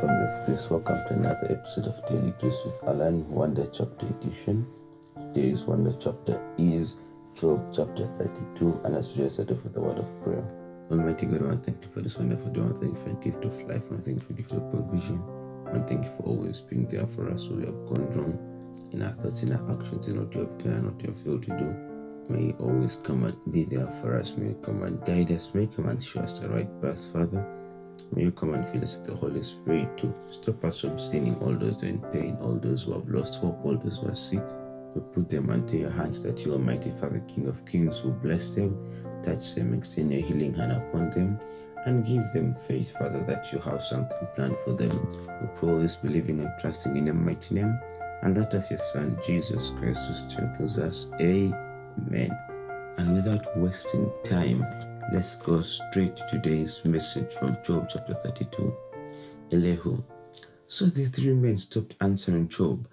Family of grace. Welcome to another episode of Daily Grace with Alan, Wonder Chapter Edition. Today's Wonder Chapter is Job chapter 32, and as usual, started with the word of prayer. Almighty God, I want to thank you for this wonderful day. I want to thank you for the gift of life. I want to thank you for the gift of provision. I want to thank you for always being there for us when we have gone wrong in our thoughts, in our actions, in what you have done and what you have failed to do. May you always come and be there for us. May you come and guide us. May you come and show us the right path, Father. May you come and fill us with the Holy Spirit to stop us from sinning, all those who are in pain, all those who have lost hope, all those who are sick. We put them into your hands that you, Almighty Father, King of Kings, will bless them, touch them, extend your healing hand upon them, and give them faith, Father, that you have something planned for them. We pray all this believing and trusting in the mighty name and that of your Son, Jesus Christ, who strengthens us. Amen. And without wasting time, let's go straight to today's message from Job chapter 32. Elihu. So the three men stopped answering Job,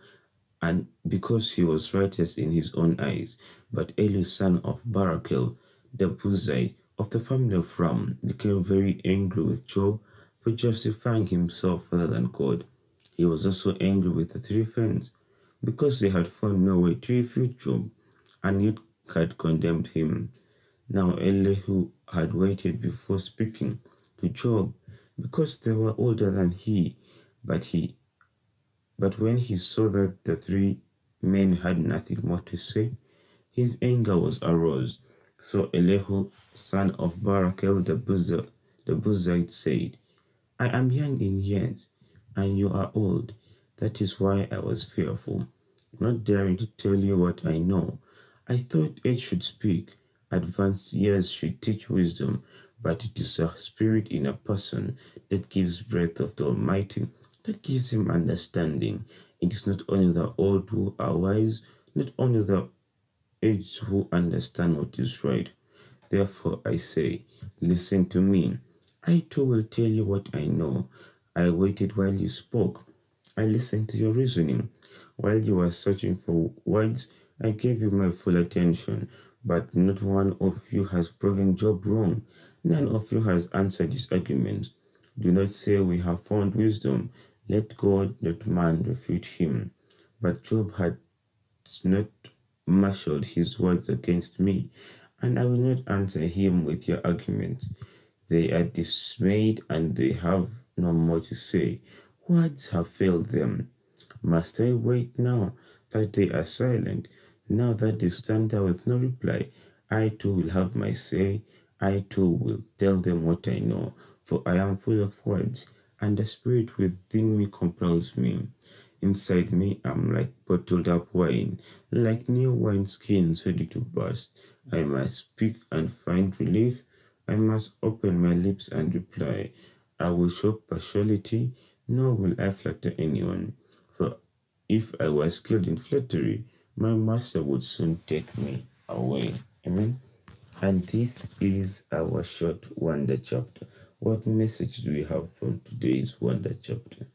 and because he was righteous in his own eyes, but Elihu, son of Barachel, the Buzite of the family of Ram, became very angry with Job for justifying himself rather than God. He was also angry with the three friends because they had found no way to refute Job and yet had condemned him. Now Elihu had waited before speaking to Job because they were older than he, but he but when he saw that the three men had nothing more to say, his anger was aroused. So Elihu, son of Barachel the Buzite, the Buzite said, I am young in years, and you are old. That is why I was fearful, not daring to tell you what I know. I thought it should speak, advanced years should teach wisdom, but it is a spirit in a person that gives breath of the Almighty, that gives him understanding. It is not only the old who are wise, not only the aged who understand what is right. Therefore I say, listen to me. I too will tell you what I know. I waited while you spoke. I listened to your reasoning. While you were searching for words, I gave you my full attention. But not one of you has proven Job wrong. None of you has answered his arguments. Do not say we have found wisdom. Let God, not man, refute him. But Job had not marshaled his words against me, and I will not answer him with your arguments. They are dismayed and they have no more to say. Words have failed them. Must I wait now that they are silent? Now that they stand there with no reply, I too will have my say. I too will tell them what I know, for I am full of words, and the spirit within me compels me. Inside me, I'm like bottled up wine, like new wine skins ready to burst. I must speak and find relief. I must open my lips and reply. I will show partiality, nor will I flatter anyone. For if I were skilled in flattery, my master would soon take me away. Amen. And this is our short wonder chapter. What message do we have from today's wonder chapter?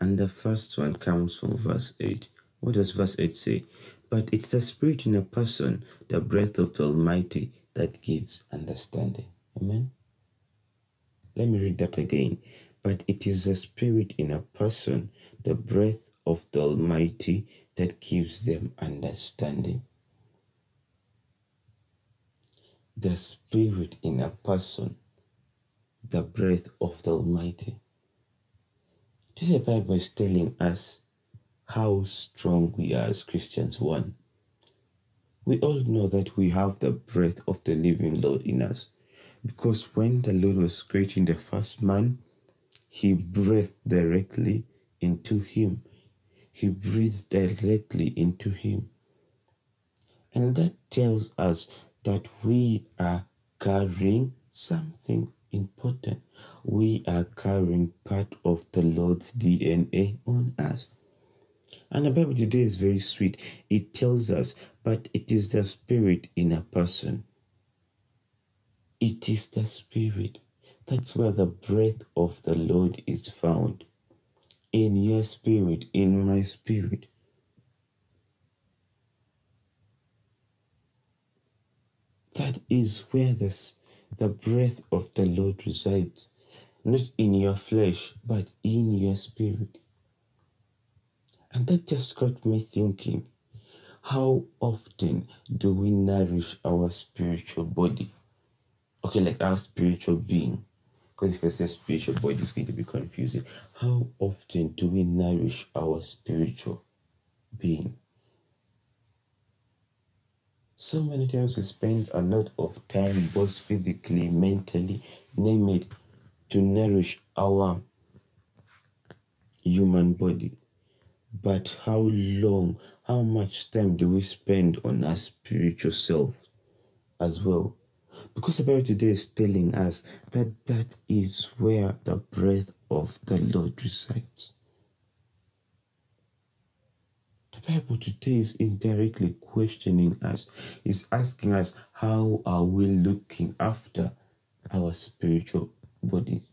And the first one comes from verse 8. What does verse 8 say? But it's the spirit in a person, the breath of the Almighty, that gives understanding. Amen. Let me read that again. But it is a spirit in a person, the breath of the Almighty, that gives them understanding. The spirit in a person, the breath of the Almighty. The Bible is telling us how strong we are as Christians. One, we all know that we have the breath of the living Lord in us because when the Lord was creating the first man, he breathed directly into him. He breathed directly into him. And that tells us that we are carrying something important. We are carrying part of the Lord's DNA on us. And the Bible today is very sweet. It tells us, but it is the spirit in a person. It is the spirit. That's where the breath of the Lord is found. In your spirit, in my spirit. That is where this, the breath of the Lord resides. not in your flesh, but in your spirit. And that just got me thinking how often do we nourish our spiritual body? Okay, like our spiritual being. Because if I say spiritual body, it's going to be confusing. How often do we nourish our spiritual being? So many times we spend a lot of time, both physically, mentally, name it, to nourish our human body. But how long, how much time do we spend on our spiritual self as well? Because the Bible today is telling us that that is where the breath of the Lord resides. The Bible today is indirectly questioning us, is asking us, how are we looking after our spiritual bodies?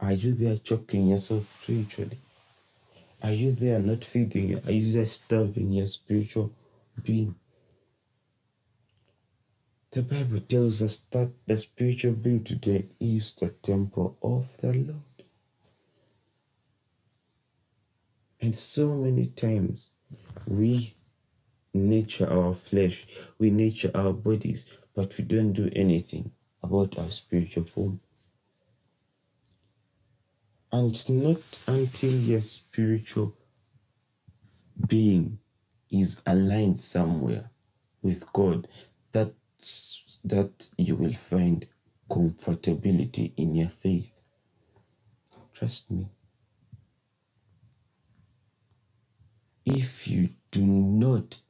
Are you there choking yourself spiritually? Are you there not feeding? Are you there starving your spiritual being? The Bible tells us that the spiritual being today is the temple of the Lord. And so many times we nurture our flesh, we nurture our bodies, but we don't do anything about our spiritual form. And it's not until your spiritual being is aligned somewhere with God that that you will find comfortability in your faith. Trust me. if you do not,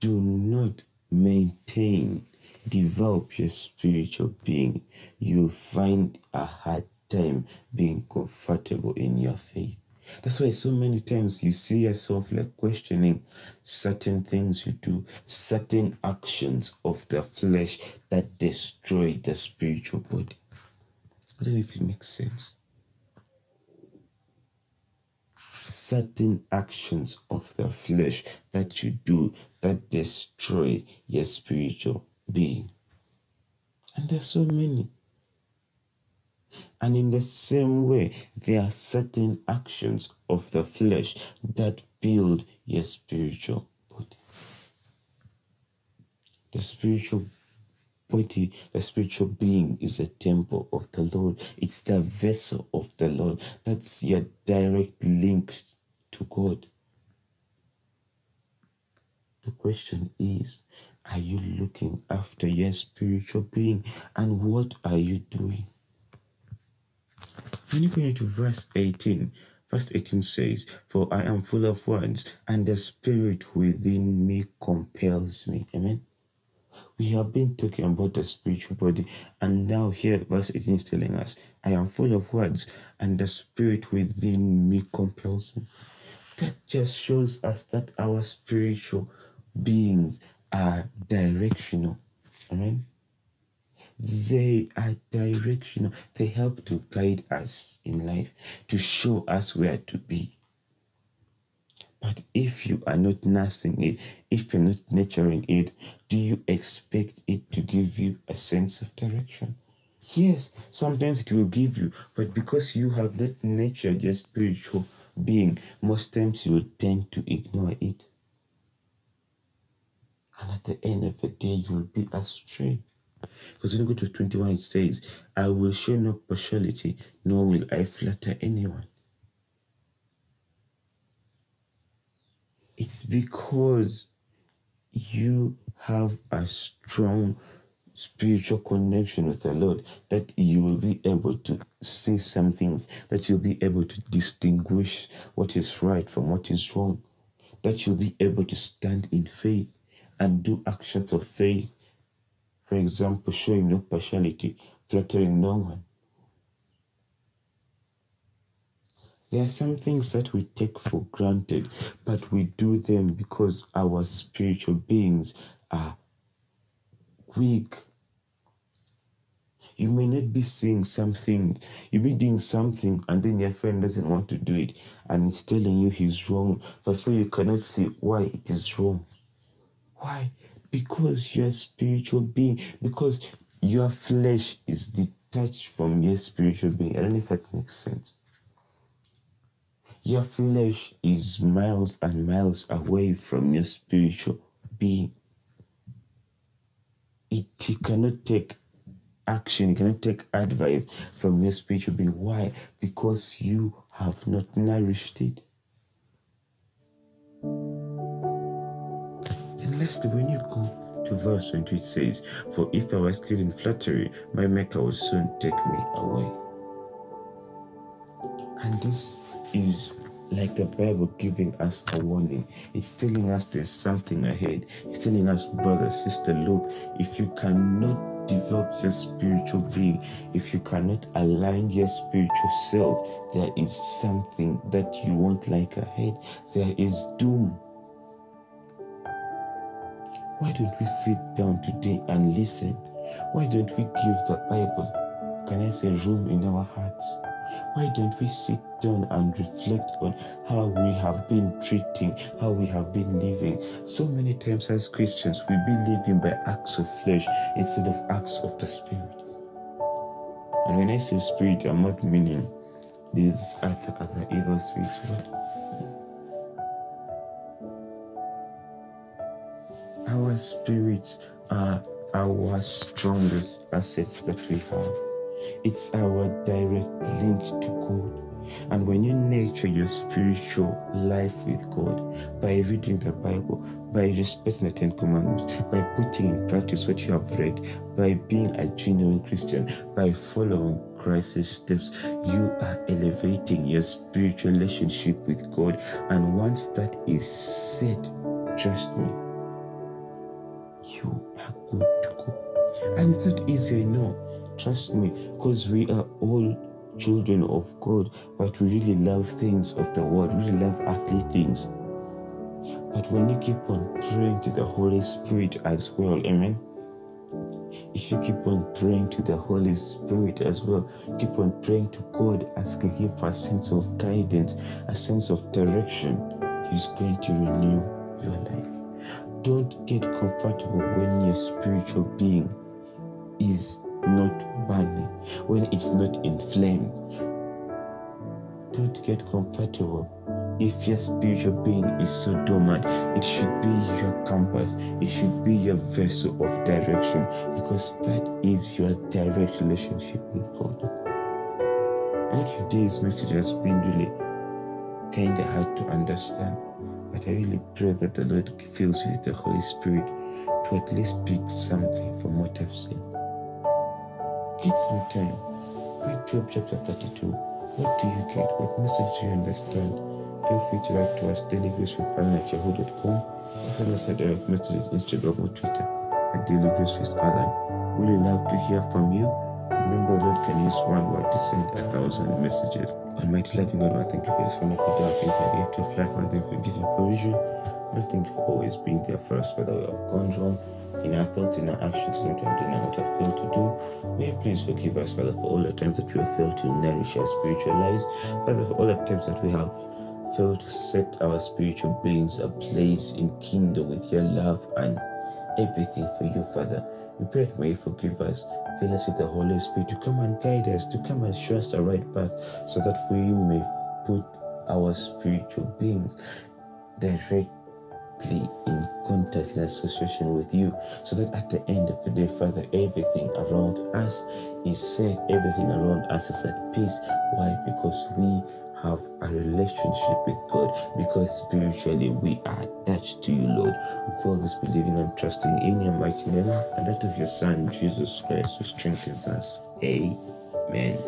do not maintain, develop your spiritual being, you'll find a hard time being comfortable in your faith. That's why so many times you see yourself like questioning certain things you do, certain actions of the flesh that destroy the spiritual body. I don't know if it makes sense certain actions of the flesh that you do that destroy your spiritual being. And there's so many. And in the same way, there are certain actions of the flesh that build your spiritual body. The spiritual body, the spiritual being is a temple of the Lord. It's the vessel of the Lord. That's your direct link to God. The question is, are you looking after your spiritual being and what are you doing? When you go into verse 18, verse 18 says, For I am full of words, and the spirit within me compels me. Amen. We have been talking about the spiritual body, and now here, verse 18 is telling us, I am full of words, and the spirit within me compels me. That just shows us that our spiritual beings are directional. Amen. They are directional. They help to guide us in life, to show us where to be. But if you are not nursing it, if you're not nurturing it, do you expect it to give you a sense of direction? Yes, sometimes it will give you, but because you have not nurtured your spiritual being, most times you will tend to ignore it. And at the end of the day, you'll be astray. Because you go to 21, it says, I will show no partiality, nor will I flatter anyone. It's because you have a strong spiritual connection with the Lord that you will be able to see some things, that you'll be able to distinguish what is right from what is wrong, that you'll be able to stand in faith and do actions of faith. For example, showing no partiality, flattering no one, There are some things that we take for granted, but we do them because our spiritual beings are weak. You may not be seeing something, you may be doing something, and then your friend doesn't want to do it, and it's telling you he's wrong, but for you cannot see why it is wrong. Why? Because you're a spiritual being, because your flesh is detached from your spiritual being. I don't know if that makes sense. Your flesh is miles and miles away from your spiritual being. It, you cannot take action, you cannot take advice from your spiritual being. Why? Because you have not nourished it. Lastly, when you go to verse 20, it says, For if I was skilled in flattery, my maker will soon take me away. And this is like the Bible giving us a warning. It's telling us there's something ahead. It's telling us, brother, sister, look, if you cannot develop your spiritual being, if you cannot align your spiritual self, there is something that you won't like ahead. There is doom. Why don't we sit down today and listen? Why don't we give the Bible, can I say, room in our hearts? Why don't we sit down and reflect on how we have been treating, how we have been living? So many times as Christians, we be living by acts of flesh instead of acts of the Spirit. And when I say spirit, I'm not meaning these other, other evil spirits, our spirits are our strongest assets that we have. It's our direct link to God. And when you nurture your spiritual life with God by reading the Bible, by respecting the Ten Commandments, by putting in practice what you have read, by being a genuine Christian, by following Christ's steps, you are elevating your spiritual relationship with God. And once that is set, trust me, you are good to go. And it's not easy, I know Trust me, because we are all children of God, but we really love things of the world, we really love earthly things. But when you keep on praying to the Holy Spirit as well, amen. If you keep on praying to the Holy Spirit as well, keep on praying to God, asking Him for a sense of guidance, a sense of direction, He's going to renew your life. Don't get comfortable when your spiritual being is not burning, when it's not in flames. Don't get comfortable. If your spiritual being is so dormant, it should be your compass, it should be your vessel of direction because that is your direct relationship with God. And today's message has been really kind of hard to understand, but I really pray that the Lord fills with the Holy Spirit to at least pick something from what I've said. Get some time. Read Job chapter 32. What do you get? What message do you understand? Feel free to write to us dailygracewithalan at yahoo.com or send us a direct message on Instagram or Twitter at dailygracewithalan. Really love to hear from you. Remember, Lord can use one word to send a thousand messages. Almighty loving God, I thank you for this wonderful day. I thank you for the gift of life. I thank you for giving provision. I thank you for always being there for us, whether we have gone wrong in our thoughts, in our actions, not to know what I failed to do. May you please forgive us, Father, for all the times that we have failed to nourish our spiritual lives. Father, for all the times that we have failed to set our spiritual beings a place in kingdom with your love and everything for you, Father. We pray that may you forgive us. Fill us with the Holy Spirit to come and guide us, to come and show us the right path, so that we may put our spiritual beings directly in contact and association with you so that at the end of the day father everything around us is safe everything around us is at peace why because we have a relationship with God because spiritually we are attached to you, Lord. We call this believing and trusting in your mighty name and that of your Son, Jesus Christ, who strengthens us. Amen.